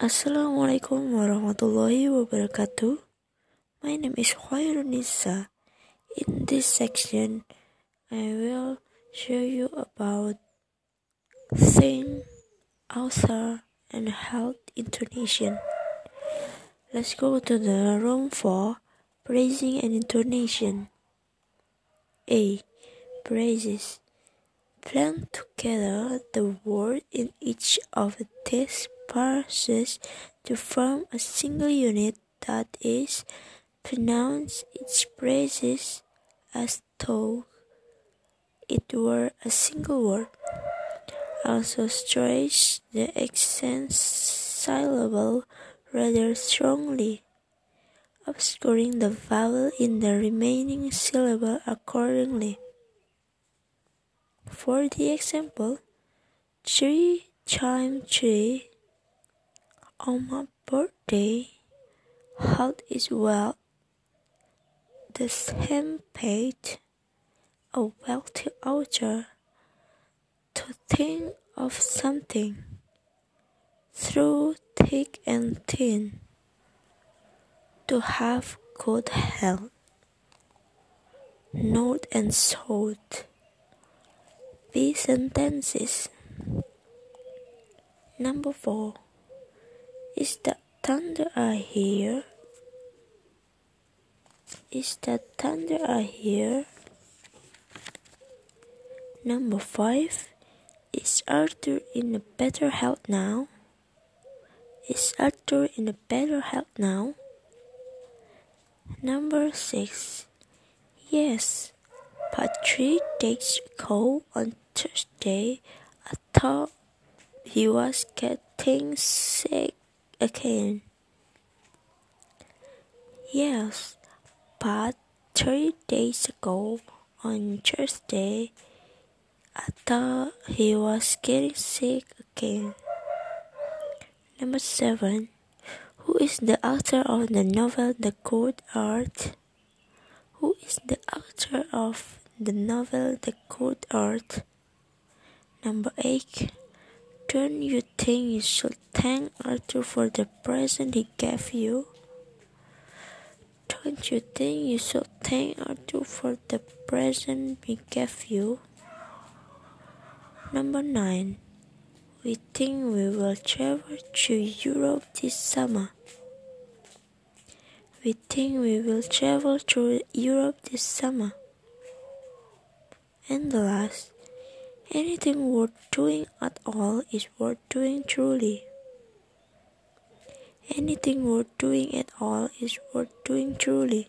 Assalamualaikum warahmatullahi wabarakatuh. My name is Khairunisa. In this section, I will show you about sing, author, and health intonation. Let's go to the room for praising and intonation. A. Praises. Blend together the word in each of these verses to form a single unit that is pronounced its praises as though it were a single word. Also stress the accent syllable rather strongly, obscuring the vowel in the remaining syllable accordingly. For the example, three times three on my birthday, health is well. The same page, a wealthy author, to think of something through thick and thin, to have good health, north and south these sentences. Number four. Is that thunder I hear? Is that thunder I hear? Number five. Is Arthur in a better health now? Is Arthur in a better health now? Number six. Yes, Patrick three days ago on Thursday, I thought he was getting sick again. Yes, but three days ago on Thursday, I thought he was getting sick again. Number seven. Who is the author of the novel The Good Earth? Who is the author of the novel The Good Earth. Number 8. Don't you think you should thank Arthur for the present he gave you? Don't you think you should thank Arthur for the present he gave you? Number 9. We think we will travel to Europe this summer. We think we will travel to Europe this summer. And the last, anything worth doing at all is worth doing truly. Anything worth doing at all is worth doing truly.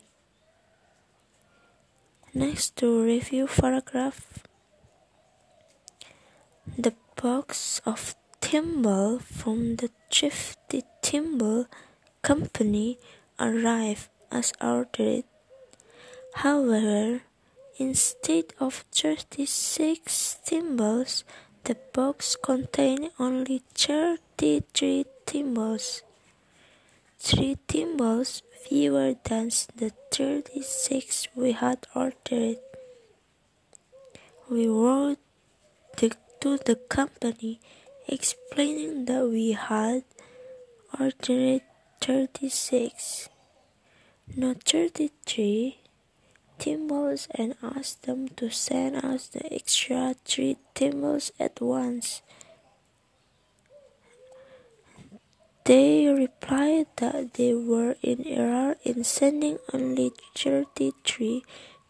Next to review paragraph. The box of thimble from the thrifty thimble company arrived as ordered. However, Instead of thirty-six thimbles, the box contained only thirty-three thimbles. Three thimbles fewer than the thirty-six we had ordered. We wrote the, to the company explaining that we had ordered 36, not 33 thimbles and asked them to send us the extra three thimbles at once. They replied that they were in error in sending only 33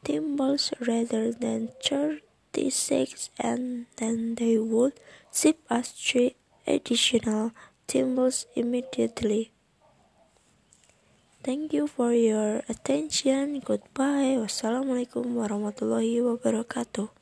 thimbles rather than 36 and then they would ship us three additional thimbles immediately. Thank you for your attention. Goodbye. Wassalamualaikum warahmatullahi wabarakatuh.